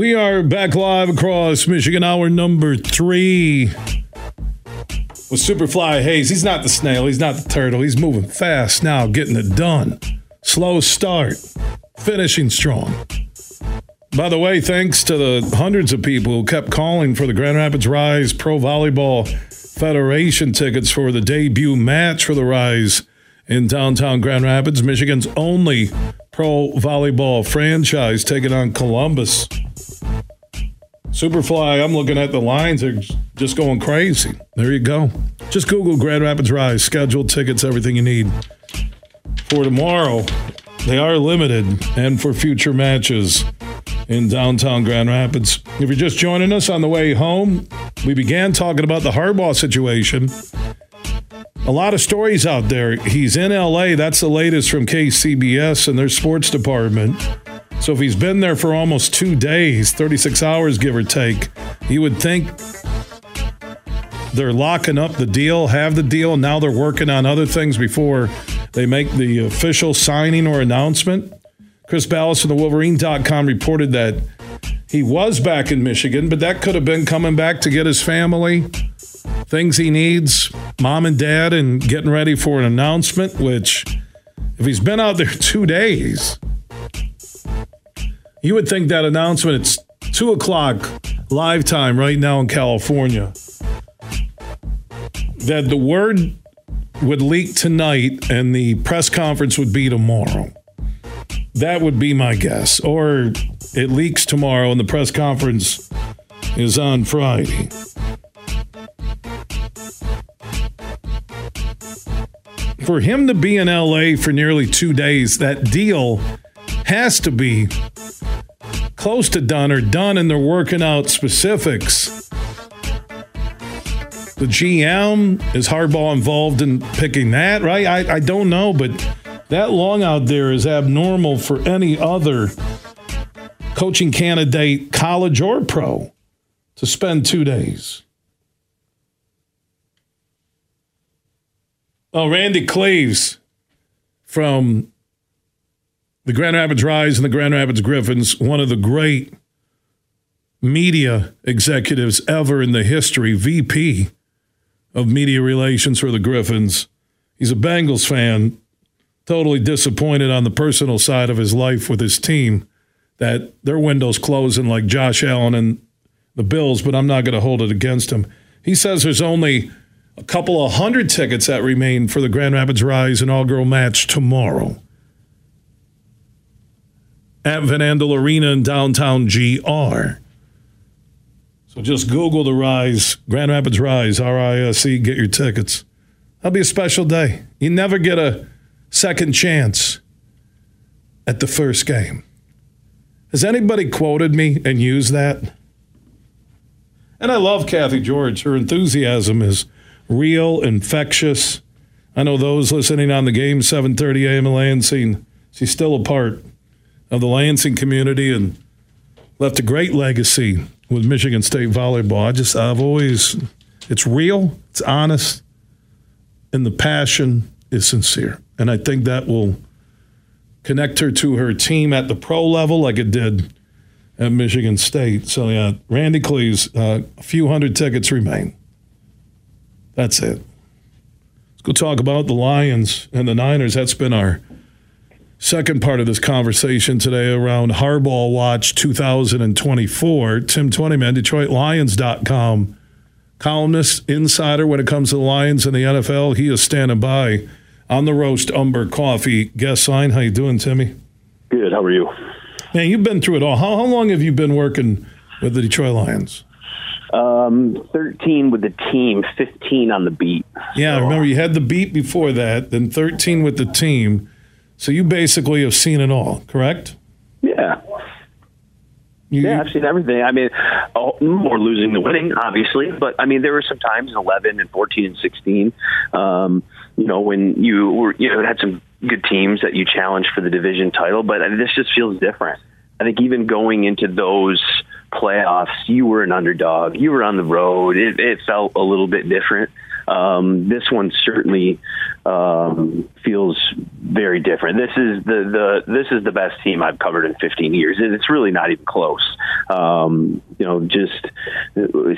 We are back live across Michigan, hour number three. With Superfly Hayes. He's not the snail, he's not the turtle. He's moving fast now, getting it done. Slow start, finishing strong. By the way, thanks to the hundreds of people who kept calling for the Grand Rapids Rise Pro Volleyball Federation tickets for the debut match for the Rise in downtown Grand Rapids, Michigan's only pro volleyball franchise taking on Columbus. Superfly, I'm looking at the lines. They're just going crazy. There you go. Just Google Grand Rapids Rise, schedule, tickets, everything you need. For tomorrow, they are limited and for future matches in downtown Grand Rapids. If you're just joining us on the way home, we began talking about the Harbaugh situation. A lot of stories out there. He's in LA. That's the latest from KCBS and their sports department. So if he's been there for almost two days, 36 hours, give or take, you would think they're locking up the deal, have the deal, now they're working on other things before they make the official signing or announcement. Chris Balas from the Wolverine.com reported that he was back in Michigan, but that could have been coming back to get his family things he needs, mom and dad, and getting ready for an announcement, which, if he's been out there two days, you would think that announcement, it's two o'clock live time right now in California, that the word would leak tonight and the press conference would be tomorrow. That would be my guess. Or it leaks tomorrow and the press conference is on Friday. For him to be in LA for nearly two days, that deal has to be close to done or done, and they're working out specifics. The GM is hardball involved in picking that, right? I, I don't know, but that long out there is abnormal for any other coaching candidate, college or pro, to spend two days. Oh, Randy Cleves from the Grand Rapids Rise and the Grand Rapids Griffins, one of the great media executives ever in the history, VP of media relations for the Griffins. He's a Bengals fan, totally disappointed on the personal side of his life with his team that their window's closing like Josh Allen and the Bills, but I'm not going to hold it against him. He says there's only a couple of hundred tickets that remain for the Grand Rapids Rise inaugural match tomorrow at Van Andel Arena in downtown GR. So just Google the Rise, Grand Rapids Rise, R I S E, get your tickets. That'll be a special day. You never get a second chance at the first game. Has anybody quoted me and used that? And I love Cathy George. Her enthusiasm is real, infectious. I know those listening on the game, 7:30 a.m. in Lansing. She's still a part of the Lansing community and left a great legacy with Michigan State volleyball. I just I've always it's real, it's honest, and the passion is sincere. And I think that will connect her to her team at the pro level like it did at Michigan State. So yeah, Randy Cleves, uh, a few hundred tickets remain. That's it. Let's go talk about the Lions and the Niners. That's been our second part of this conversation today around Harbaugh Watch 2024. Tim Twentyman, DetroitLions.com, columnist, insider when it comes to the Lions and the NFL. He is standing by on the roast umber coffee guest sign. How you doing, Timmy? Good. How are you? Man, you've been through it all. How, how long have you been working with the Detroit Lions? Um, 13 with the team, 15 on the beat. Yeah, so. remember you had the beat before that, then 13 with the team. So you basically have seen it all, correct? Yeah. You, yeah, I've seen everything. I mean, oh, more losing than winning, obviously, but I mean, there were some times in 11 and 14 and 16, um, you know, when you were, you know, had some good teams that you challenged for the division title, but this just feels different. I think even going into those playoffs, you were an underdog. You were on the road. It, it felt a little bit different. Um, this one certainly um, feels very different. This is the, the this is the best team I've covered in 15 years. It's really not even close. Um, you know, just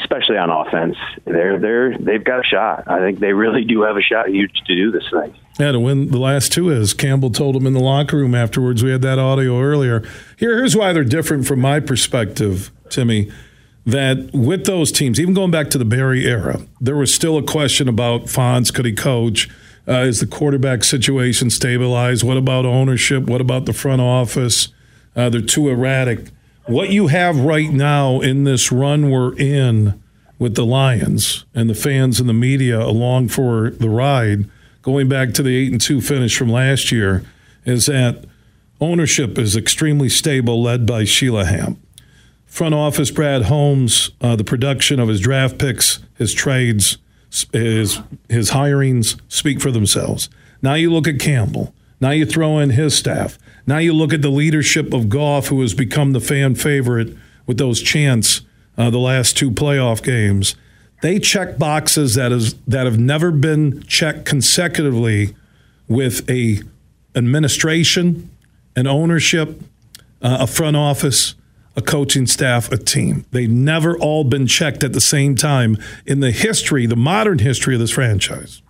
especially on offense, they're they're they've got a shot. I think they really do have a shot to do this thing. Yeah, to win the last two is Campbell told him in the locker room afterwards. We had that audio earlier. Here, here's why they're different from my perspective, Timmy that with those teams, even going back to the Barry era, there was still a question about Fonz. Could he coach? Uh, is the quarterback situation stabilized? What about ownership? What about the front office? Uh, they're too erratic. What you have right now in this run we're in with the Lions and the fans and the media along for the ride, going back to the eight and two finish from last year, is that ownership is extremely stable, led by Sheila Hamp front office Brad Holmes, uh, the production of his draft picks, his trades, his his hirings speak for themselves. Now you look at Campbell. Now you throw in his staff. Now you look at the leadership of Goff, who has become the fan favorite with those chants uh, the last two playoff games. They check boxes that is that have never been checked consecutively with a administration, an ownership, uh, a front office, a coaching staff, a team. They've never all been checked at the same time in the history, the modern history of this franchise.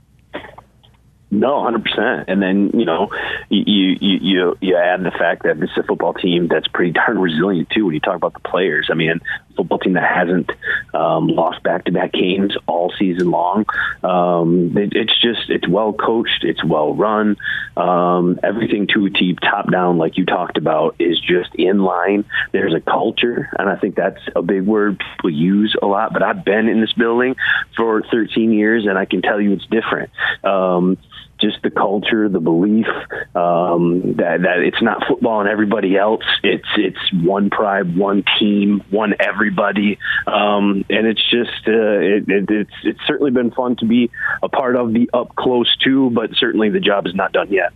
No, hundred percent. And then you know, you, you you you add the fact that is a football team that's pretty darn resilient too. When you talk about the players, I mean, football team that hasn't um, lost back to back games all season long. Um, it, it's just it's well coached, it's well run. Um, everything to a team, top down, like you talked about, is just in line. There's a culture, and I think that's a big word people use a lot. But I've been in this building for 13 years, and I can tell you it's different. Um, just the culture, the belief um, that that it's not football and everybody else. It's it's one pride, one team, one everybody, um, and it's just uh, it, it, it's it's certainly been fun to be a part of the up close too. But certainly the job is not done yet.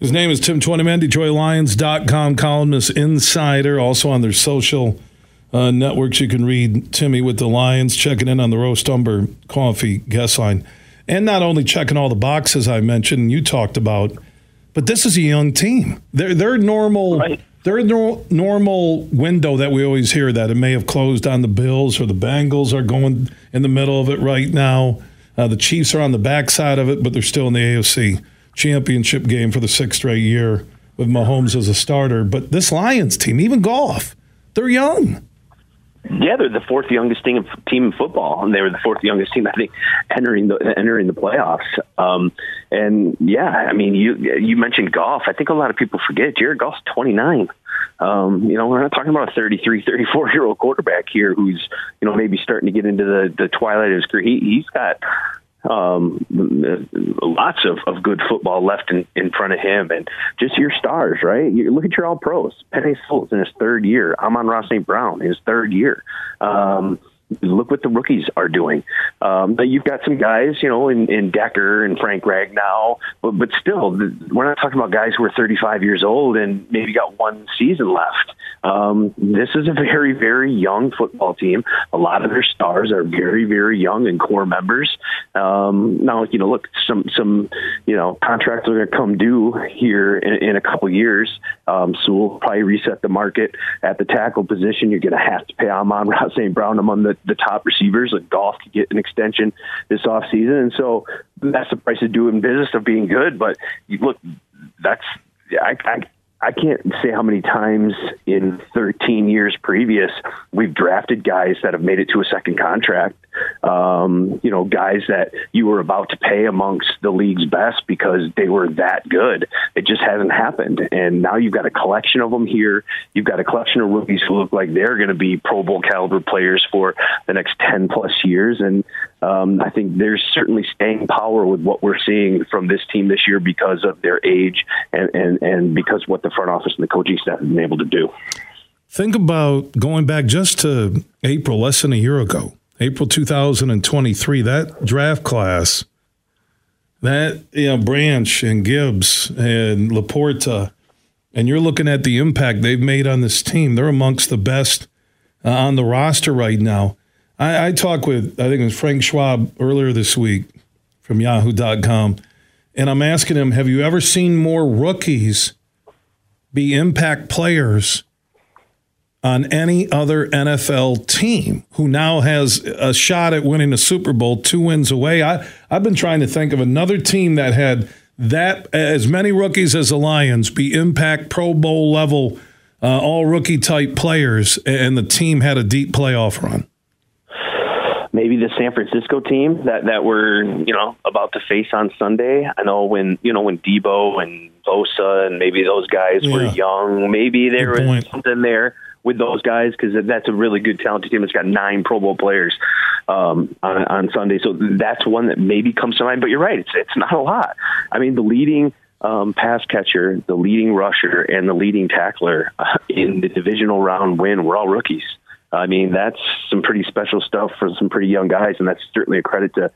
His name is Tim Twentyman, DetroitLions.com columnist, insider, also on their social uh, networks. You can read Timmy with the Lions, checking in on the Roast Umber Coffee guest line and not only checking all the boxes I mentioned you talked about, but this is a young team. Their their normal right. their no, normal window that we always hear that it may have closed on the Bills or the Bengals are going in the middle of it right now. Uh, the Chiefs are on the backside of it, but they're still in the AFC championship game for the sixth straight year with Mahomes as a starter. But this Lions team, even Goff, they're young. Yeah, they're the fourth youngest team team in football, and they were the fourth youngest team I think entering the entering the playoffs. Um, and yeah, I mean, you you mentioned Goff. I think a lot of people forget Jared Goff's 29. Um, you know, we're not talking about a 33, 34 year old quarterback here who's you know maybe starting to get into the the twilight of his career. He, he's got um, lots of, of good football left in, in front of him, and just your stars, right? You look at your All Pros. Penei Sewell's in his third year. Amon-Ra St. Brown, his third year. Um, look what the rookies are doing. Um, you've got some guys, you know, in, in Decker and Frank Ragnow, but, but still, we're not talking about guys who are 35 years old and maybe got one season left. Um, this is a very, very young football team. A lot of their stars are very, very young and core members. Um, now, you know, look, some, some, you know, contracts are going to come due here in, in a couple years. Um, so we'll probably reset the market at the tackle position. You're going to have to pay Amon-Ra St. Brown among the, the top receivers. Like Goff to get an extension this offseason. And so that's the price of doing business of being good. But look, that's, I, I I can't say how many times in 13 years previous we've drafted guys that have made it to a second contract um, you know, guys that you were about to pay amongst the league's best because they were that good. It just hasn't happened. And now you've got a collection of them here. You've got a collection of rookies who look like they're going to be Pro Bowl caliber players for the next 10 plus years. And um, I think there's certainly staying power with what we're seeing from this team this year because of their age and, and, and because what the front office and the coaching staff have been able to do. Think about going back just to April, less than a year ago, April 2023, that draft class, that, you know, Branch and Gibbs and LaPorta, and you're looking at the impact they've made on this team. They're amongst the best uh, on the roster right now. I, I talked with, I think it was Frank Schwab earlier this week from yahoo.com, and I'm asking him, have you ever seen more rookies be impact players on any other NFL team who now has a shot at winning a Super Bowl two wins away? I, I've been trying to think of another team that had that as many rookies as the Lions be impact Pro Bowl level, uh, all rookie type players, and the team had a deep playoff run maybe the San Francisco team that that we're you know about to face on Sunday. I know when you know when Deebo and Bosa and maybe those guys yeah. were young, maybe there good was point. something there with those guys because that's a really good talented team. It's got nine Pro Bowl players um, on, on Sunday, so that's one that maybe comes to mind. But you're right; it's it's not a lot. I mean, the leading um, pass catcher, the leading rusher, and the leading tackler uh, in the divisional round win were all rookies. I mean, that's some pretty special stuff for some pretty young guys, and that's certainly a credit to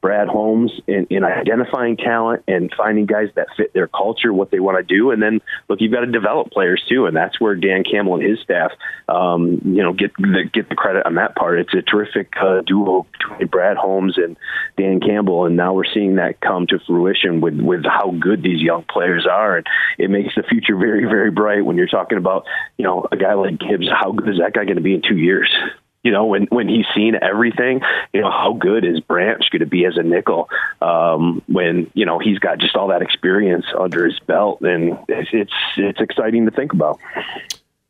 Brad Holmes in, in identifying talent and finding guys that fit their culture, what they want to do, and then look, you've got to develop players too, and that's where Dan Campbell and his staff, um, you know, get the, get the credit on that part. It's a terrific uh, duo between Brad Holmes and Dan Campbell, and now we're seeing that come to fruition with with how good these young players are, and it makes the future very very bright when you're talking about you know a guy like Gibbs. How good is that guy going to be in two years? years. You know, when when he's seen everything, you know how good is Branch going to be as a nickel? Um, when you know he's got just all that experience under his belt, and it's it's, it's exciting to think about.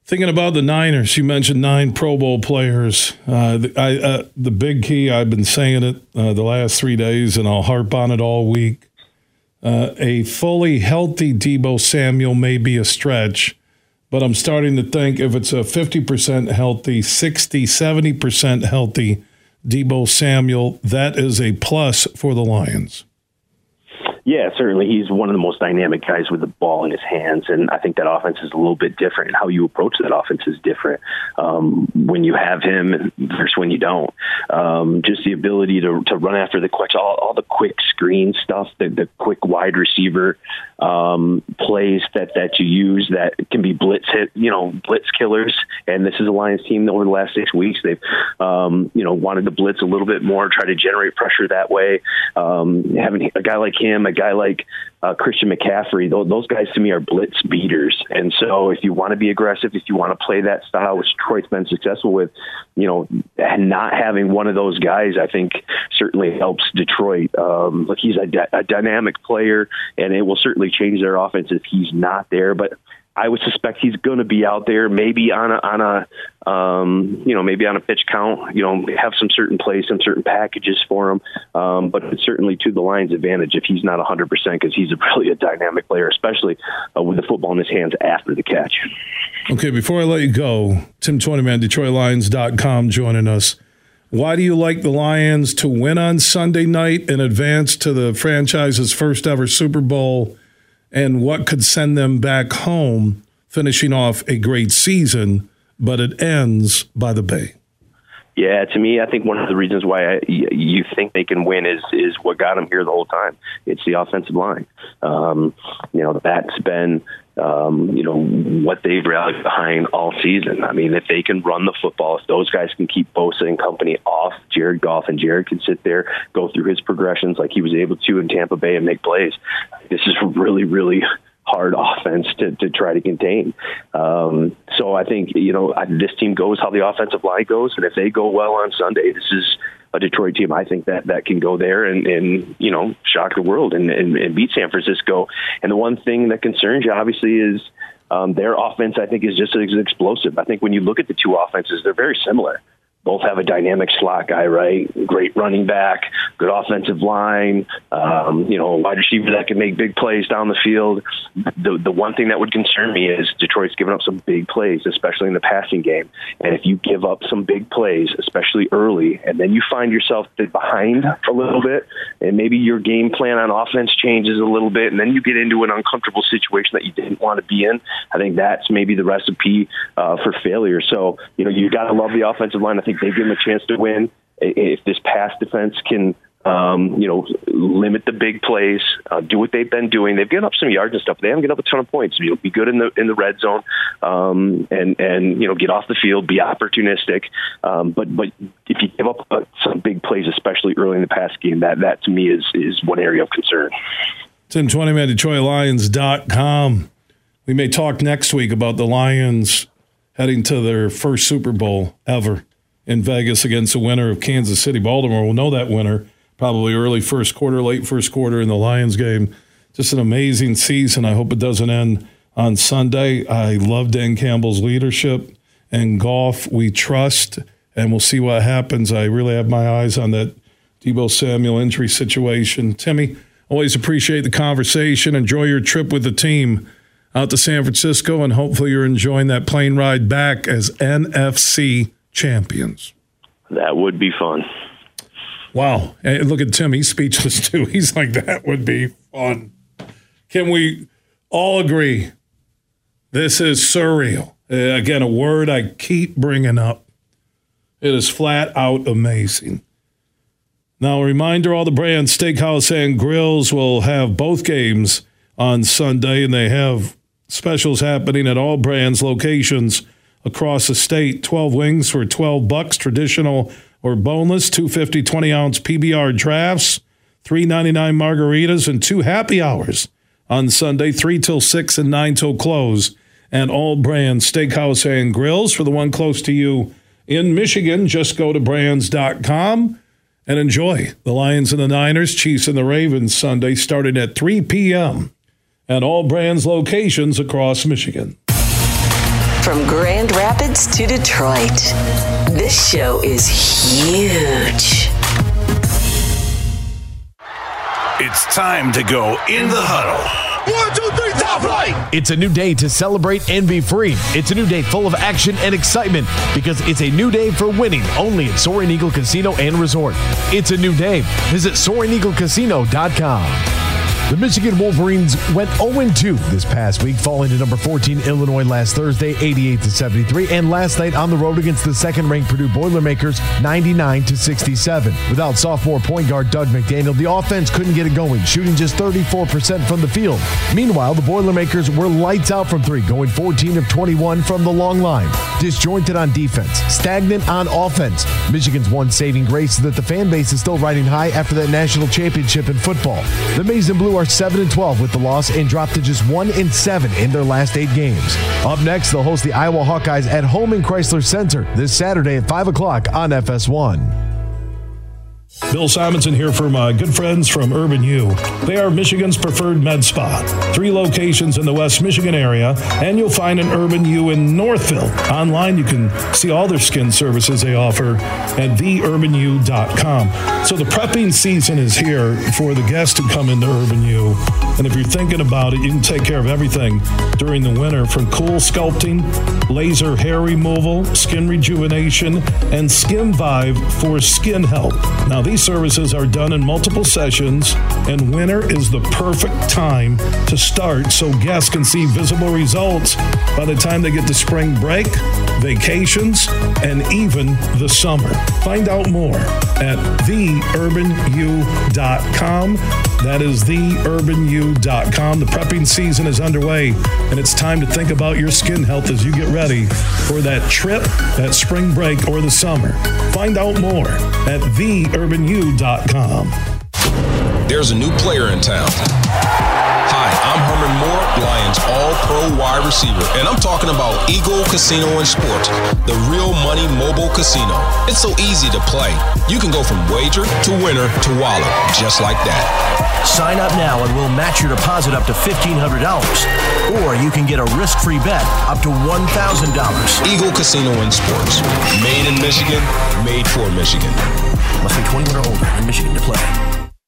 Thinking about the Niners, you mentioned nine Pro Bowl players. Uh, the, I, uh, the big key, I've been saying it uh, the last three days, and I'll harp on it all week. Uh, a fully healthy Deebo Samuel may be a stretch, but I'm starting to think if it's a 50% healthy, 60, 70% healthy Deebo Samuel, that is a plus for the Lions. Yeah, certainly. He's one of the most dynamic guys with the ball in his hands, and I think that offense is a little bit different. How you approach that offense is different um, when you have him versus when you don't. Um, just the ability to to run after the quick, all, all the quick screen stuff, the, the quick wide receiver um, plays that that you use that can be blitz hit, you know, blitz killers. And this is a Lions team that over the last six weeks they've um, you know wanted to blitz a little bit more, try to generate pressure that way. Um, having a guy like him, a guy like uh, Christian McCaffrey, those, those guys to me are blitz beaters. And so if you want to be aggressive, if you want to play that style, which Detroit's been successful with, you know, not having one of those guys, I think certainly helps Detroit. Um, look, he's a, a dynamic player, and it will certainly change their offense if he's not there. But I would suspect he's going to be out there, maybe on a on a um, you know maybe on a pitch count. You know, have some certain plays, some certain packages for him. Um, but it's certainly to the Lions' advantage if he's not 100 percent because he's a really a dynamic player, especially uh, with the football in his hands after the catch. Okay, before I let you go, Tim Twentyman, DetroitLions.com, joining us. Why do you like the Lions to win on Sunday night and advance to the franchise's first ever Super Bowl? And what could send them back home, finishing off a great season, but it ends by the Bay. Yeah, to me, I think one of the reasons why I, you think they can win is is what got them here the whole time. It's the offensive line. Um, you know, that's been um, you know, what they've rallied behind all season. I mean, if they can run the football, if those guys can keep Bosa and company off Jared Goff and Jared can sit there, go through his progressions like he was able to in Tampa Bay and make plays, this is really, really hard offense to, to try to contain. Um, so I think, you know, this team goes how the offensive line goes. And if they go well on Sunday, this is a Detroit team, I think that that can go there and, and you know shock the world and, and, and beat San Francisco. And the one thing that concerns you, obviously, is um, their offense. I think is just as explosive. I think when you look at the two offenses, they're very similar. Both have a dynamic slot guy, right? Great running back, good offensive line, um, you know, wide receiver that can make big plays down the field. The the one thing that would concern me is Detroit's given up some big plays, especially in the passing game. And if you give up some big plays, especially early, and then you find yourself behind a little bit, and maybe your game plan on offense changes a little bit, and then you get into an uncomfortable situation that you didn't want to be in, I think that's maybe the recipe uh, for failure. So, you know, you got to love the offensive line. I think they give them a chance to win. If this pass defense can um, you know, limit the big plays, uh, do what they've been doing. They've given up some yards and stuff. But They haven't given up a ton of points. You'll be good in the in the red zone, um, and and you know, get off the field, be opportunistic. Um, but but if you give up uh, some big plays, especially early in the pass game, that that to me is is one area of concern. Tim Twentyman DetroitLions.com. We may talk next week about the Lions heading to their first Super Bowl ever in Vegas against the winner of Kansas City. Baltimore We'll know that winner probably early first quarter, late first quarter in the Lions game. Just an amazing season. I hope it doesn't end on Sunday. I love Dan Campbell's leadership and Goff. We trust, and we'll see what happens. I really have my eyes on that Deebo Samuel injury situation. Timmy, always appreciate the conversation. Enjoy your trip with the team out to San Francisco, and hopefully you're enjoying that plane ride back as NFC champions. That would be fun. Wow. And look at Tim. He's speechless too. He's like, that would be fun. Can we all agree? This is surreal. Uh, again, a word I keep bringing up. It is flat out amazing. Now, a reminder all the Brann's, Steakhouse and Grills, will have both games on Sunday, and they have specials happening at all Brann's locations across the state. 12 wings for 12 bucks, traditional or boneless, 250 20 ounce PBR drafts, 399 margaritas, and two happy hours on Sunday, 3 till 6 and 9 till close. And all Brann's, steakhouse and grills. For the one close to you in Michigan, just go to branns.com and enjoy the Lions and the Niners, Chiefs and the Ravens Sunday, starting at 3 p.m. at all Brann's locations across Michigan. From Grand Rapids to Detroit, this show is huge. It's time to go in the huddle. One, two, three, top flight! It's a new day to celebrate and be free. It's a new day full of action and excitement because it's a new day for winning only at Soaring Eagle Casino and Resort. It's a new day. Visit SoaringEagleCasino.com. The Michigan Wolverines went 0-2 this past week, falling to number 14 Illinois last Thursday, 88 to 73, and last night on the road against the second-ranked Purdue Boilermakers, 99 to 67. Without sophomore point guard Dug McDaniel, the offense couldn't get it going, shooting just 34% from the field. Meanwhile, the Boilermakers were lights out from three, going 14 of 21 from the long line. Disjointed on defense, stagnant on offense. Michigan's one saving grace is that the fan base is still riding high after that national championship in football. The Maize and Are 7 and 12 with the loss and dropped to just 1 and 7 in their last eight games. Up next, they'll host the Iowa Hawkeyes at home in Crisler Center this Saturday at 5 o'clock on FS1. Bill Simonson here for my uh, good friends from Urban U. They are Michigan's preferred med spa. Three locations in the West Michigan area, and you'll find an Urban U in Northville. Online, you can see all their skin services they offer at theurbanu.com. So the prepping season is here for the guests who come into Urban U. And if you're thinking about it, you can take care of everything during the winter from cool sculpting, laser hair removal, skin rejuvenation, and Skin Vive for skin health. Now, these services are done in multiple sessions, and winter is the perfect time to start so guests can see visible results by the time they get to spring break, vacations, and even the summer. Find out more at theurbanu.com. That is theurbanu.com. The prepping season is underway, and it's time to think about your skin health as you get ready for that trip, that spring break, or the summer. Find out more at theurbanu.com. There's a new player in town. Hi, Moore, Lions All Pro wide receiver, and I'm talking about Eagle Casino and Sports, the real money mobile casino. It's so easy to play. You can go from wager to winner to wallet, just like that. Sign up now and we'll match your deposit up to $1,500. Or you can get a risk free bet up to $1,000. Eagle Casino and Sports. Made in Michigan, made for Michigan. Must be 21 or older in Michigan to play.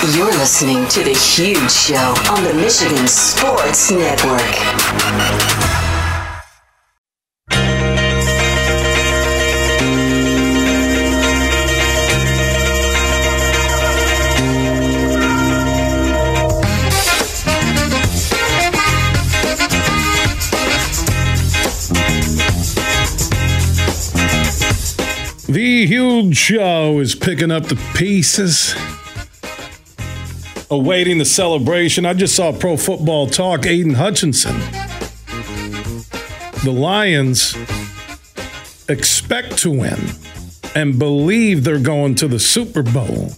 You're listening to The Huge Show on the Michigan Sports Network. The Huge Show is picking up the pieces awaiting the celebration. I just saw Pro Football Talk, Aidan Hutchinson. The Lions expect to win and believe they're going to the Super Bowl.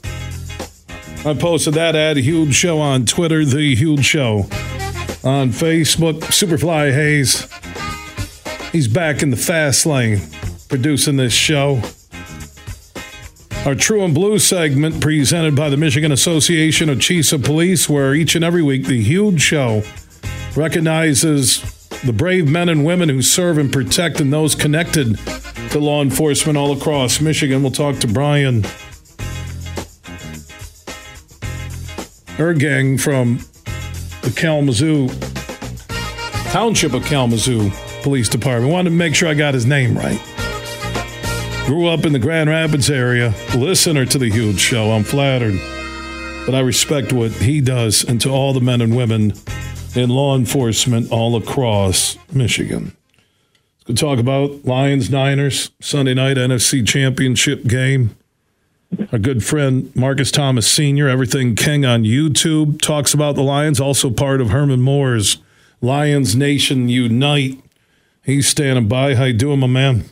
I posted that ad, Huge Show on Twitter, The Huge Show on Facebook. Superfly Hayes, he's back in the fast lane producing this show. Our True and Blue segment presented by the Michigan Association of Chiefs of Police, where each and every week the huge show recognizes the brave men and women who serve and protect and those connected to law enforcement all across Michigan. We'll talk to Bryan Ergang from the Kalamazoo Township of Kalamazoo Police Department. Wanted to make sure I got his name right. Grew up in the Grand Rapids area, listener to the huge show. I'm flattered. But I respect what he does and to all the men and women in law enforcement all across Michigan. Let's go talk about Lions Niners Sunday night NFC Championship game. Our good friend Marcus Thomas Sr., Everything King on YouTube, talks about the Lions, also part of Herman Moore's Lions Nation Unite. He's standing by. How you doing, my man?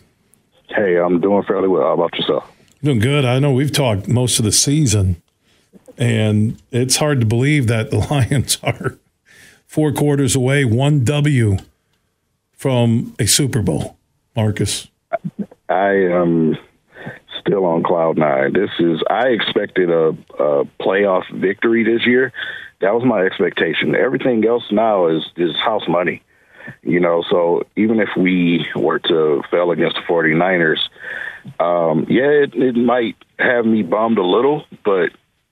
Hey, I'm doing fairly well. How about yourself? Doing good. I know we've talked most of the season, and it's hard to believe that the Lions are four quarters away, one W from a Super Bowl. Marcus, I am still on cloud nine. This is I expected a, a playoff victory this year. That was my expectation. Everything else now is is house money. You know, so even if we were to fail against the 49ers, um, yeah, it, it might have me bummed a little, but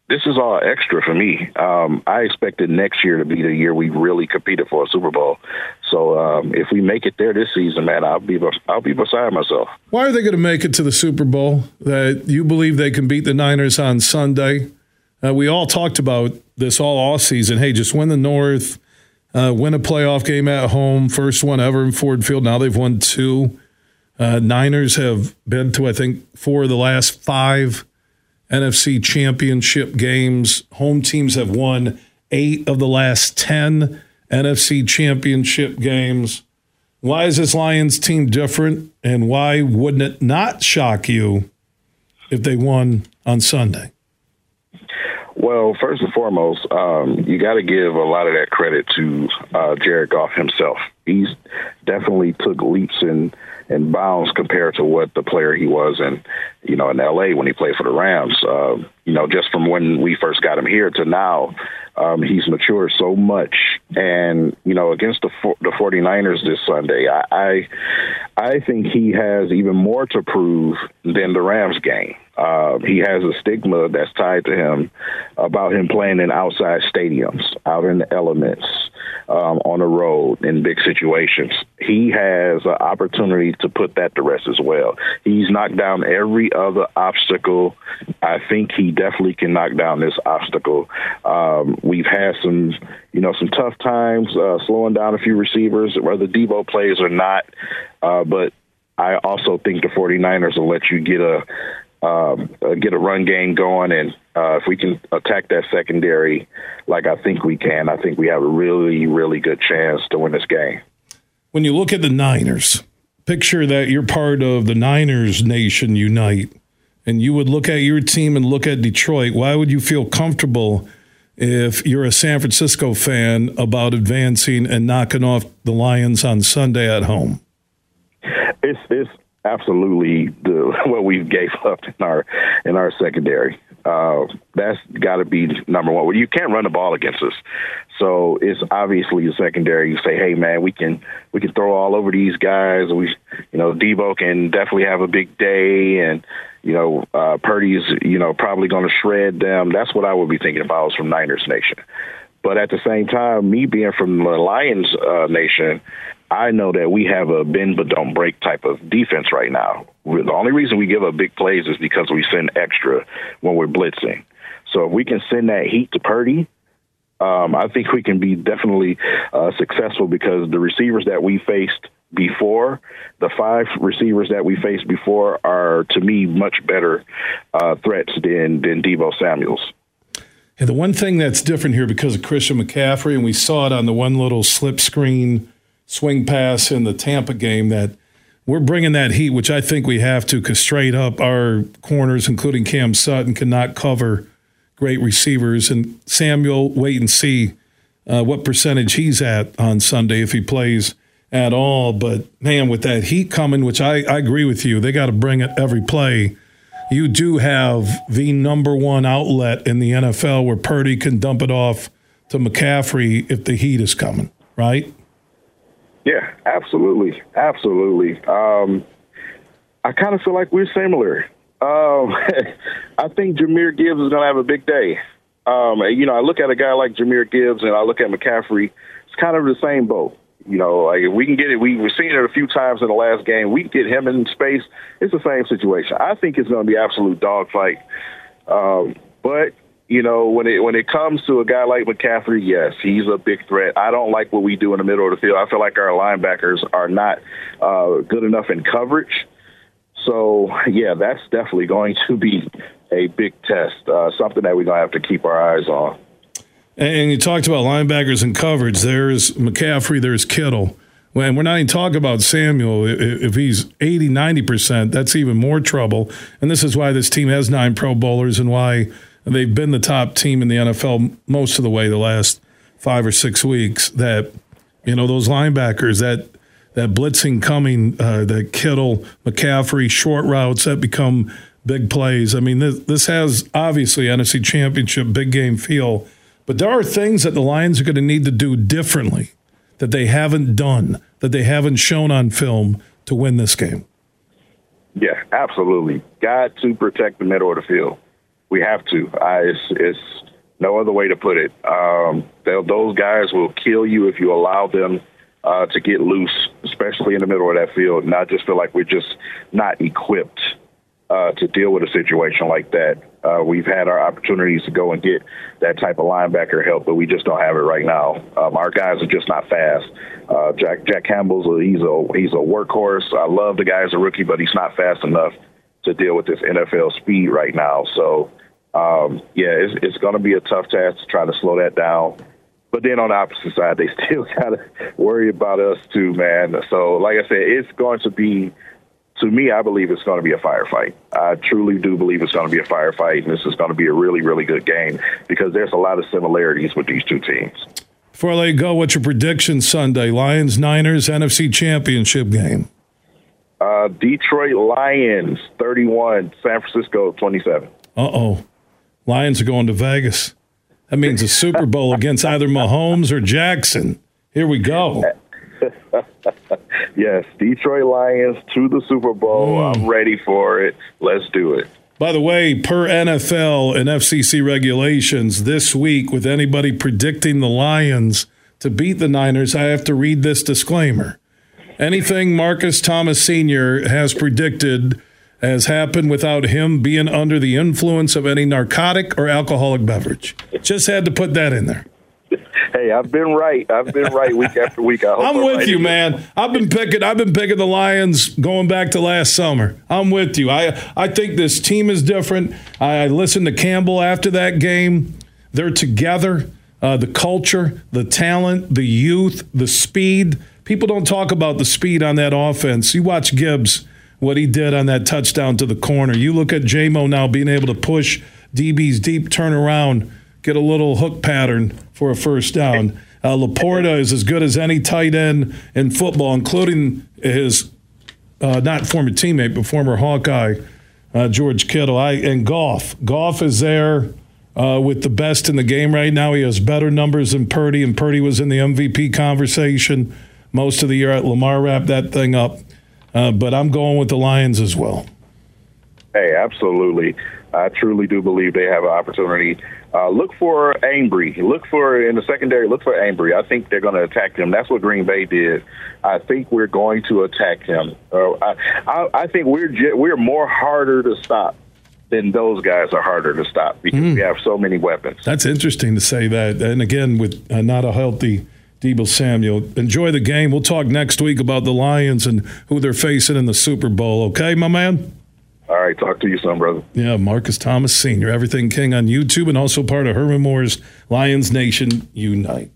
this is all extra for me. Um, I expected next year to be the year we really competed for a Super Bowl. So um, if we make it there this season, man, I'll be I'll be beside myself. why are they going to make it to the Super Bowl? That you believe they can beat the Niners on Sunday? Uh, we all talked about this all off season. Hey, just win the North, uh, win a playoff game at home, first one ever in Ford Field. Now they've won two. Uh, Niners have been to I think four of the last five NFC Championship games. Home teams have won eight of the last ten NFC Championship games. Why is this Lions team different, and why wouldn't it not shock you if they won on Sunday? Well, first and foremost, um, you got to give a lot of that credit to uh, Jared Goff himself. He's definitely took leaps in and bounds compared to what the player he was in, you know, in L.A. when he played for the Rams. Uh, you know, just from when we first got him here to now, um, he's matured so much. And you know, against the the 49ers this Sunday, I, I I think he has even more to prove than the Rams game. Uh, he has a stigma that's tied to him about him playing in outside stadiums, out in the elements. Um, on the road in big situations. He has an opportunity to put that to rest as well. He's knocked down every other obstacle. I think he definitely can knock down this obstacle. Um, we've had some, you know, some tough times uh, slowing down a few receivers, whether Deebo plays or not. Uh, but I also think the 49ers will let you get a uh, get a run game going, and uh, if we can attack that secondary like I think we can, I think we have a really, really good chance to win this game. When you look at the Niners, picture that you're part of the Niners Nation Unite, and you would look at your team and look at Detroit. Why would you feel comfortable if you're a San Francisco fan about advancing and knocking off the Lions on Sunday at home? It's it's absolutely the what we gave up in our in our secondary. Uh, that's got to be number one. Well, you can't run the ball against us, so it's obviously the secondary. You say, hey man, we can we can throw all over these guys. We, you know, Deebo can definitely have a big day, and you know, uh, Purdy's you know probably going to shred them. That's what I would be thinking if I was from Niners Nation. But at the same time, me being from the Lions uh, Nation, I know that we have a bend but don't break type of defense right now. The only reason we give up big plays is because we send extra when we're blitzing. So if we can send that heat to Purdy, um, I think we can be definitely uh, successful because the receivers that we faced before, the five receivers that we faced before, are to me much better uh, threats than than Deebo Samuel's. And the one thing that's different here because of Christian McCaffrey, and we saw it on the one little slip screen swing pass in the Tampa game that we're bringing that heat, which I think we have to, because straight up our corners, including Cam Sutton, cannot cover great receivers. And Samuel, wait and see uh, what percentage he's at on Sunday if he plays at all. But man, with that heat coming, which I, I agree with you, they got to bring it every play. You do have the number one outlet in the NFL where Purdy can dump it off to McCaffrey if the heat is coming, right? Yeah, absolutely, absolutely. Um, I kind of feel like we're similar. Um, I think Jahmyr Gibbs is going to have a big day. Um, you know, I look at a guy like Jahmyr Gibbs and I look at McCaffrey. It's kind of the same boat. You know, like if we can get it, we, we've seen it a few times in the last game. We get him in space. It's the same situation. I think it's going to be absolute dogfight. Um, but you know, when it when it comes to a guy like McCaffrey, yes, he's a big threat. I don't like what we do in the middle of the field. I feel like our linebackers are not uh, good enough in coverage. So yeah, that's definitely going to be a big test. Uh, something that we're gonna have to keep our eyes on. And you talked about linebackers and coverage. There's McCaffrey. There's Kittle. When we're not even talking about Samuel, if he's 80, 90%, that's even more trouble. And this is why this team has nine Pro Bowlers and why they've been the top team in the NFL most of the way the last five or six weeks. That you know those linebackers that that blitzing coming, uh, that Kittle, McCaffrey, short routes that become big plays. I mean, this, this has obviously NFC Championship big game feel, but there are things that the Lions are going to need to do differently that they haven't done, that they haven't shown on film to win this game. Yeah, absolutely. Got to protect the middle of the field. We have to. I, it's, it's no other way to put it. Um, those guys will kill you if you allow them uh, to get loose, especially in the middle of that field. And I just feel like we're just not equipped uh, to deal with a situation like that. Uh, we've had our opportunities to go and get that type of linebacker help, but we just don't have it right now. Um, our guys are just not fast. Uh, Jack Jack Campbell's a, he's a he's a workhorse. I love the guy as a rookie, but he's not fast enough to deal with this NFL speed right now. So, um, yeah, it's, it's going to be a tough task to try to slow that down. But then on the opposite side, they still got to worry about us too, man. So, like I said, it's going to be, to me, I believe it's going to be a firefight. I truly do believe it's going to be a firefight, and this is going to be a really, really good game because there's a lot of similarities with these two teams. Before I let you go, what's your prediction Sunday? Lions, Niners, NFC Championship game. Uh, Detroit Lions 31, San Francisco 27. Uh oh. Lions are going to Vegas. That means a Super Bowl against either Mahomes or Jackson. Here we go. yes, Detroit Lions to the Super Bowl. Mm. I'm ready for it. Let's do it. By the way, per NFL and FCC regulations, this week, with anybody predicting the Lions to beat the Niners, I have to read this disclaimer. Anything Marcus Thomas Sr. has predicted has happened without him being under the influence of any narcotic or alcoholic beverage. Just had to put that in there. Hey, I've been right. I've been right week after week. I I'm with right you, man. I've been picking. I've been picking the Lions going back to last summer. I'm with you. I I think this team is different. I listened to Campbell after that game. They're together. Uh, the culture, the talent, the youth, the speed. People don't talk about the speed on that offense. You watch Gibbs, what he did on that touchdown to the corner. You look at Jamo now being able to push DBs deep, turn around, get a little hook pattern for a first down. Uh, LaPorta is as good as any tight end in football, including his uh, not former teammate but former Hawkeye uh, George Kittle. I and Goff. Goff is there uh, with the best in the game right now. He has better numbers than Purdy, and Purdy was in the MVP conversation most of the year. At Lamar wrapped that thing up, uh, but I'm going with the Lions as well. Hey, absolutely. I truly do believe they have an opportunity. Uh, look for Ambry. Look for in the secondary. Look for Ambry. I think they're going to attack them. That's what Green Bay did. I think we're going to attack him. Uh, I, I, I think we're j- we're more harder to stop than those guys are harder to stop because we have so many weapons. That's interesting to say that. And again, with uh, not a healthy Deebo Samuel, enjoy the game. We'll talk next week about the Lions and who they're facing in the Super Bowl. Okay, my man. All right, talk to you soon, brother. Yeah, Marcus Thomas Sr., Everything King on YouTube, and also part of Herman Moore's Lions Nation Unite.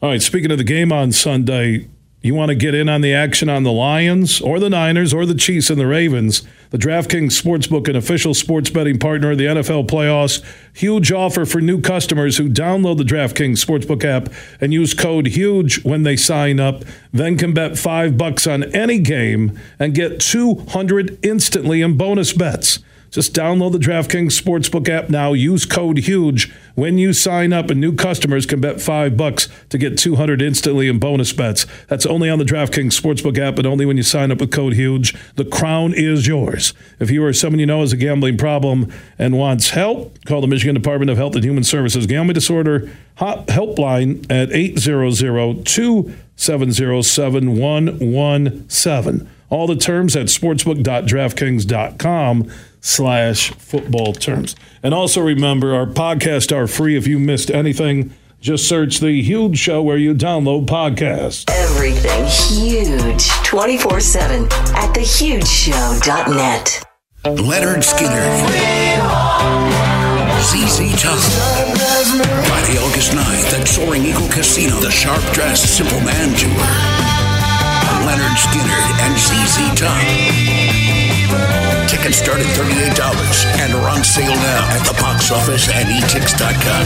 All right, speaking of the game on Sunday, you want to get in on the action on the Lions or the Niners or the Chiefs and the Ravens? The DraftKings Sportsbook, an official sports betting partner of the NFL playoffs, huge offer for new customers who download the DraftKings Sportsbook app and use code HUGE when they sign up. Then can bet five bucks on any game and get 200 instantly in bonus bets. Just download the DraftKings Sportsbook app now. Use code HUGE when you sign up, and new customers can bet five bucks to get 200 instantly in bonus bets. That's only on the DraftKings Sportsbook app, but only when you sign up with code HUGE. The crown is yours. If you or someone you know has a gambling problem and wants help, call the Michigan Department of Health and Human Services Gambling Disorder Helpline at 800 270 7117. All the terms at sportsbook.draftkings.com slash football terms. And also remember, our podcasts are free. If you missed anything, just search The Huge Show where you download podcasts. Everything huge 24 7 at thehugeshow.net. Lynyrd Skynyrd. ZZ Top. Friday, August 9th at Soaring Eagle Casino, the Sharp Dressed Simple Man Tour. Lynyrd Skynyrd and ZZ Top. Tickets start at $38 and are on sale now at the box office and etix.com.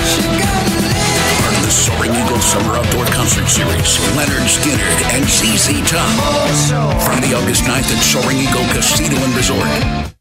Part of the Soaring Eagle Summer Outdoor Concert Series, Lynyrd Skynyrd and ZZ Top. Friday, August 9th at Soaring Eagle Casino and Resort.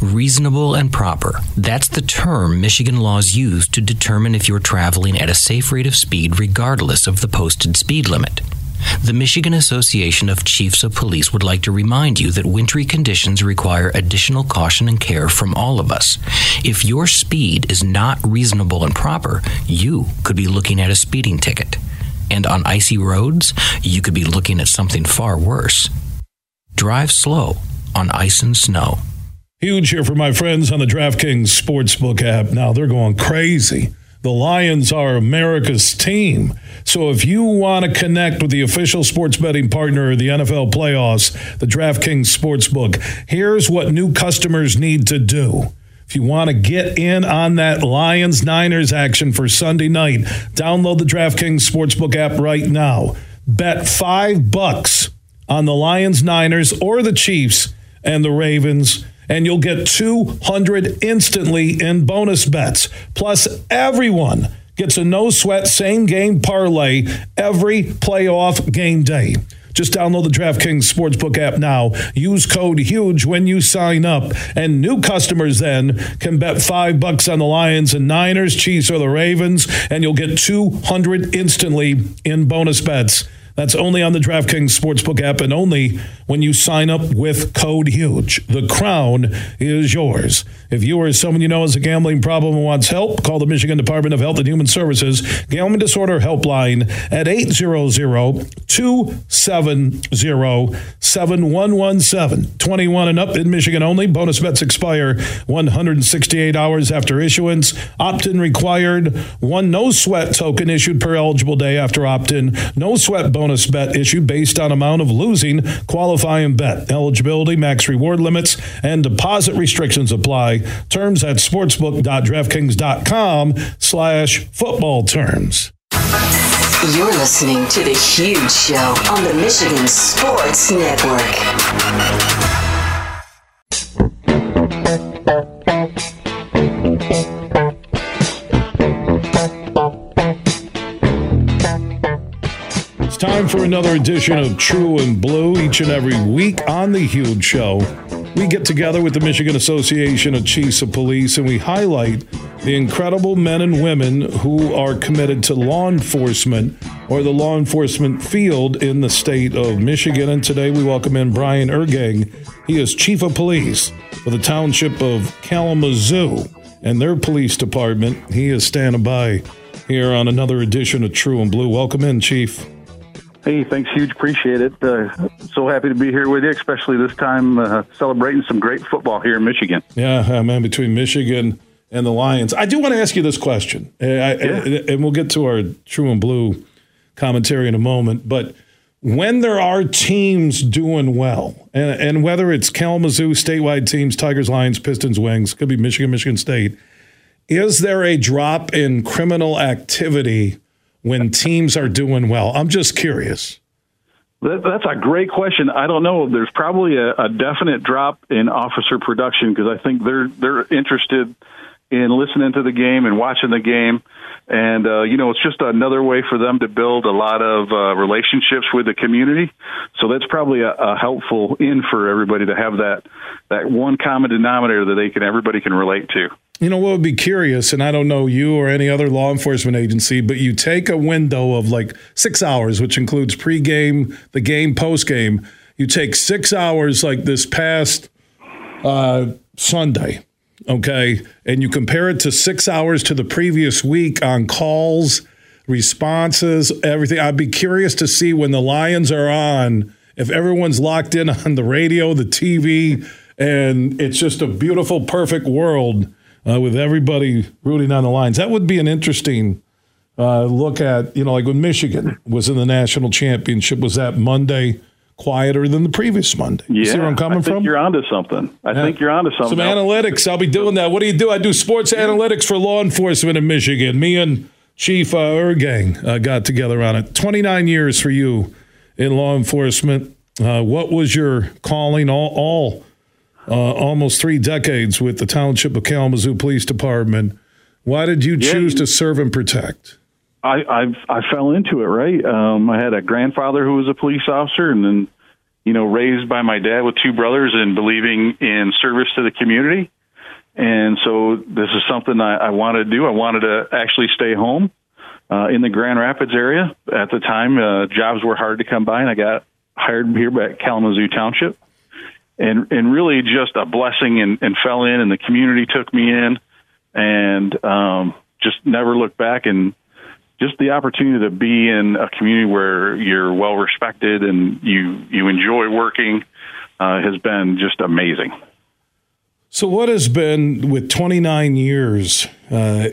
Reasonable and proper. That's the term Michigan laws use to determine if you're traveling at a safe rate of speed regardless of the posted speed limit. The Michigan Association of Chiefs of Police would like to remind you that wintry conditions require additional caution and care from all of us. If your speed is not reasonable and proper, you could be looking at a speeding ticket. And on icy roads, you could be looking at something far worse. Drive slow on ice and snow. Huge here for my friends on the DraftKings Sportsbook app. Now they're going crazy. The Lions are America's team. So if you want to connect with the official sports betting partner of the NFL playoffs, the DraftKings Sportsbook, here's what new customers need to do. If you want to get in on that Lions Niners action for Sunday night, download the DraftKings Sportsbook app right now. Bet five bucks on the Lions Niners or the Chiefs and the Ravens and you'll get 200 instantly in bonus bets. Plus, everyone gets a no sweat same game parlay every playoff game day. Just download the DraftKings Sportsbook app now. Use code HUGE when you sign up. And new customers then can bet five bucks on the Lions and Niners, Chiefs, or the Ravens, and you'll get 200 instantly in bonus bets. That's only on the DraftKings Sportsbook app and only when you sign up with code HUGE. The crown is yours. If you or someone you know has a gambling problem and wants help, call the Michigan Department of Health and Human Services Gambling Disorder Helpline at 800-270-7117. 21 and up in Michigan only. Bonus bets expire 168 hours after issuance. Opt-in required. One no sweat token issued per eligible day after opt-in. No sweat bonus bonus bet issued based on amount of losing qualifying bet. Eligibility, max reward limits, and deposit restrictions apply. Terms at sportsbook.draftkings.com slash football terms. You're listening to The Huge Show on the Michigan Sports Network. Time for another edition of True and Blue each and every week on The Huge Show. We get together with the Michigan Association of Chiefs of Police and we highlight the incredible men and women who are committed to law enforcement or the law enforcement field in the state of Michigan. And today we welcome in Bryan Ergang. He is Chief of Police for the Township of Kalamazoo and their police department. He is standing by here on another edition of True and Blue. Welcome in, Chief. Hey, thanks, huge. Appreciate it. Uh, so happy to be here with you, especially this time uh, celebrating some great football here in Michigan. Yeah, uh, man, between Michigan and the Lions. I do want to ask you this question, uh, I, yeah. and we'll get to our true and blue commentary in a moment. But when there are teams doing well, and, and whether it's Kalamazoo statewide teams, Tigers, Lions, Pistons, Wings, could be Michigan, Michigan State, is there a drop in criminal activity? When teams are doing well? I'm just curious. That, that's a great question. I don't know. There's probably a, a definite drop in officer production because I think they're they're interested in listening to the game and watching the game. And, uh, you know, it's just another way for them to build a lot of uh, relationships with the community. So that's probably a, a helpful in for everybody to have that, that one common denominator that they can, everybody can relate to. You know what would be curious, and I don't know you or any other law enforcement agency, but you take a window of like six hours, which includes pregame, the game, postgame. You take six hours like this past uh, Sunday, okay, and you compare it to six hours to the previous week on calls, responses, everything. I'd be curious to see when the Lions are on, if everyone's locked in on the radio, the TV, and it's just a beautiful, perfect world uh, with everybody rooting on the Lions. That would be an interesting uh, look at, you know, like when Michigan was in the national championship, was that Monday quieter than the previous Monday? You yeah, see where I'm coming I think from? You're onto something. I yeah. think you're onto something. Some analytics. I'll be doing that. What do you do? I do sports analytics for law enforcement in Michigan. Me and Chief uh, Ergang uh, got together on it. 29 years for you in law enforcement. Uh, what was your calling? All, all uh, almost three decades with the Township of Kalamazoo Police Department. Why did you choose yeah, to serve and protect? I, I I fell into it right. Um, I had a grandfather who was a police officer, and then you know raised by my dad with two brothers and believing in service to the community. And so this is something I, I wanted to do. I wanted to actually stay home uh, in the Grand Rapids area. At the time, uh, jobs were hard to come by, and I got hired here by Kalamazoo Township and and really just a blessing and, and fell in and the community took me in and um, just never looked back and just the opportunity to be in a community where you're well respected and you you enjoy working uh, has been just amazing. So, what has been with 29 years uh,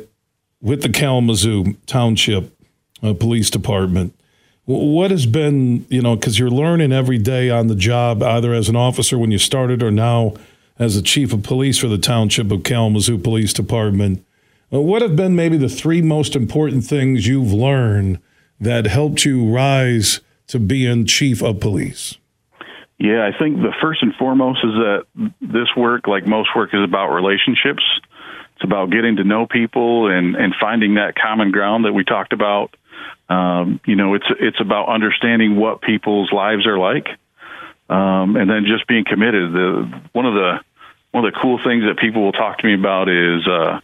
with the Kalamazoo Township uh, Police Department? What has been, you know, because you're learning every day on the job, either as an officer when you started or now as a chief of police for the Township of Kalamazoo Police Department. Uh, what have been maybe the three most important things you've learned that helped you rise to being chief of police? Yeah, I think the first and foremost is that this work, like most work, is about relationships. It's about getting to know people and and finding that common ground that we talked about. Um, you know, it's it's about understanding what people's lives are like, um, and then just being committed. The one of the one of the cool things that people will talk to me about is uh,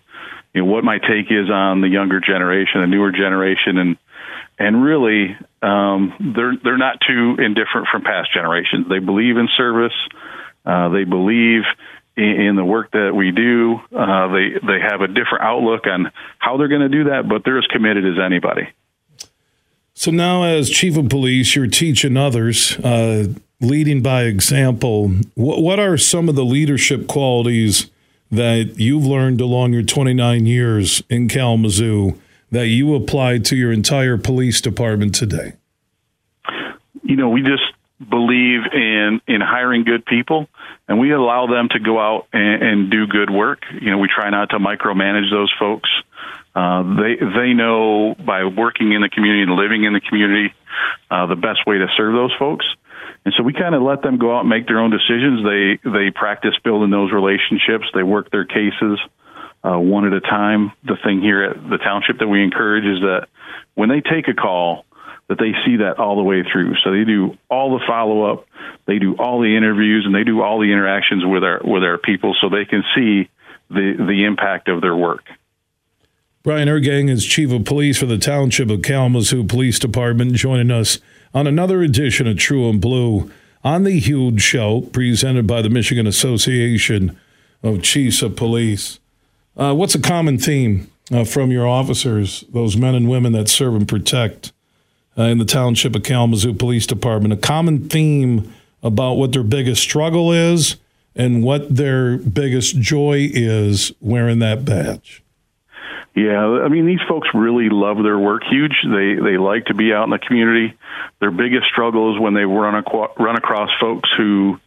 you know what my take is on the younger generation, the newer generation, and and really um, they're they're not too indifferent from past generations. They believe in service. Uh, they believe in, the work that we do. Uh, they they have a different outlook on how they're going to do that, but they're as committed as anybody. So now, as chief of police, you're teaching others, uh, leading by example. What, what are some of the leadership qualities that you've learned along your 29 years in Kalamazoo that you apply to your entire police department today? You know, we just believe in in hiring good people and we allow them to go out and, and do good work you know we try not to micromanage those folks uh, they they know by working in the community and living in the community uh, the best way to serve those folks and so we kind of let them go out and make their own decisions they they practice building those relationships they work their cases uh, one at a time the thing here at the township that we encourage is that when they take a call that they see that all the way through. So they do all the follow up, they do all the interviews, and they do all the interactions with our with our people, so they can see the the impact of their work. Bryan Ergang is chief of police for the Township of Kalamazoo Police Department, joining us on another edition of True and Blue on the Huge Show, presented by the Michigan Association of Chiefs of Police. Uh, what's a common theme uh, from your officers, those men and women that serve and protect uh, in the Township of Kalamazoo Police Department? A common theme about what their biggest struggle is and what their biggest joy is wearing that badge. Yeah, I mean these folks really love their work. Huge. They they like to be out in the community. Their biggest struggle is when they run aqua- run across folks who,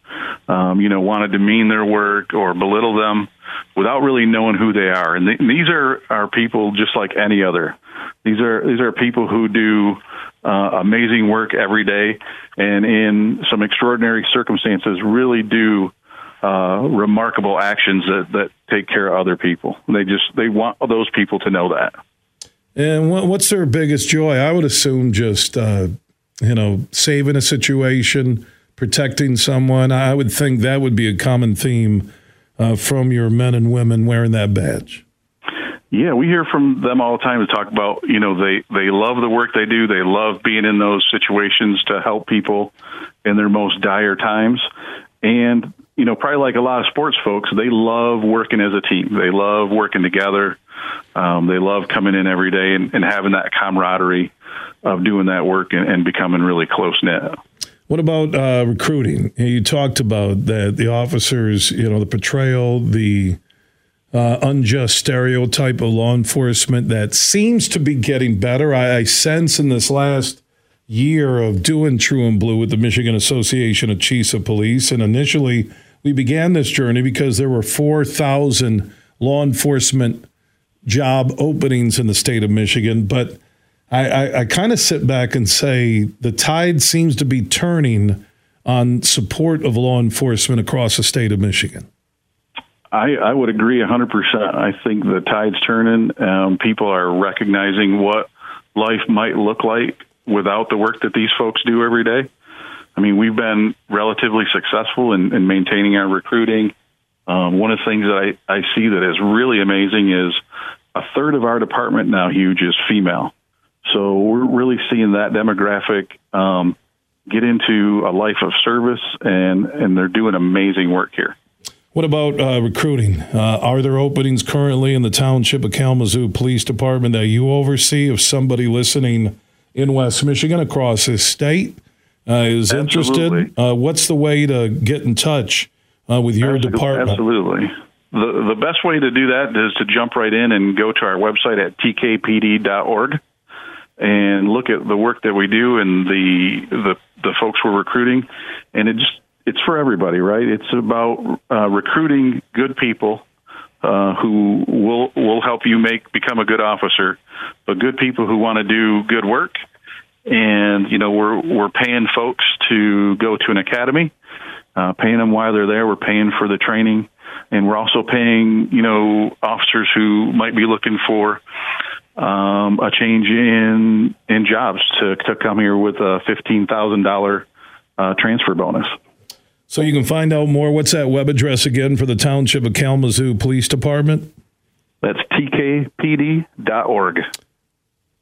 um, you know, want to demean their work or belittle them without really knowing who they are. And, th- these are are people just like any other. These are these are people who do uh, amazing work every day, and in some extraordinary circumstances, really do uh, remarkable actions that, that take care of other people. They just they want those people to know that. And what's their biggest joy? I would assume just uh, you know saving a situation, protecting someone. I would think that would be a common theme uh, from your men and women wearing that badge. Yeah, we hear from them all the time to talk about, you know, they they love the work they do. They love being in those situations to help people in their most dire times. And, you know, probably like a lot of sports folks, they love working as a team. They love working together. Um, they love coming in every day and, and having that camaraderie of doing that work and, and becoming really close knit. What about uh, recruiting? You talked about that the officers, you know, the portrayal, the uh, unjust stereotype of law enforcement that seems to be getting better. I, I, sense in this last year of doing True and Blue with the Michigan Association of Chiefs of Police, and initially we began this journey because there were 4,000 law enforcement job openings in the state of Michigan, but I, I, I kind of sit back and say the tide seems to be turning on support of law enforcement across the state of Michigan. I, I would agree 100%. I think the tide's turning. Um, people are recognizing what life might look like without the work that these folks do every day. I mean, we've been relatively successful in, in maintaining our recruiting. Um, one of the things that I, I see that is really amazing is a third of our department now, huge, is female. So we're really seeing that demographic um, get into a life of service, and, and they're doing amazing work here. What about uh, recruiting? Uh, are there openings currently in the Township of Kalamazoo Police Department that you oversee? If somebody listening in West Michigan across this state is Absolutely. interested, uh, what's the way to get in touch uh, with your Absolutely. department? Absolutely. The, the best way to do that is to jump right in and go to our website at tkpd.org and look at the work that we do and the the, the folks we're recruiting, and it just it's for everybody, right? It's about uh, recruiting good people uh, who will will help you make become a good officer, but good people who want to do good work. And you know, we're we're paying folks to go to an academy, uh, paying them while they're there. We're paying for the training, and we're also paying you know officers who might be looking for um, a change in in jobs to to come here with a fifteen thousand uh, transfer bonus. So you can find out more. What's that web address again for the Township of Kalamazoo Police Department? That's tkpd.org.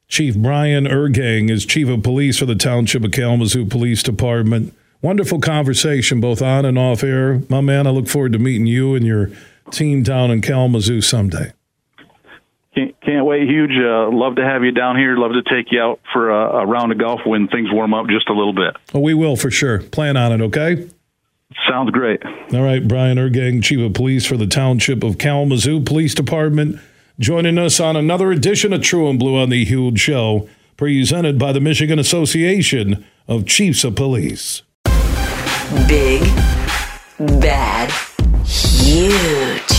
Chief Bryan Ergang is Chief of Police for the Township of Kalamazoo Police Department. Wonderful conversation, both on and off air. My man, I look forward to meeting you and your team down in Kalamazoo someday. Can't, can't wait, huge. Uh, love to have you down here. Love to take you out for a, a round of golf when things warm up just a little bit. Oh, we will for sure. Plan on it, okay? Sounds great. All right, Bryan Ergang, Chief of Police for the Township of Kalamazoo Police Department, joining us on another edition of True and Blue on the Huge Show, presented by the Michigan Association of Chiefs of Police. Big, bad, huge.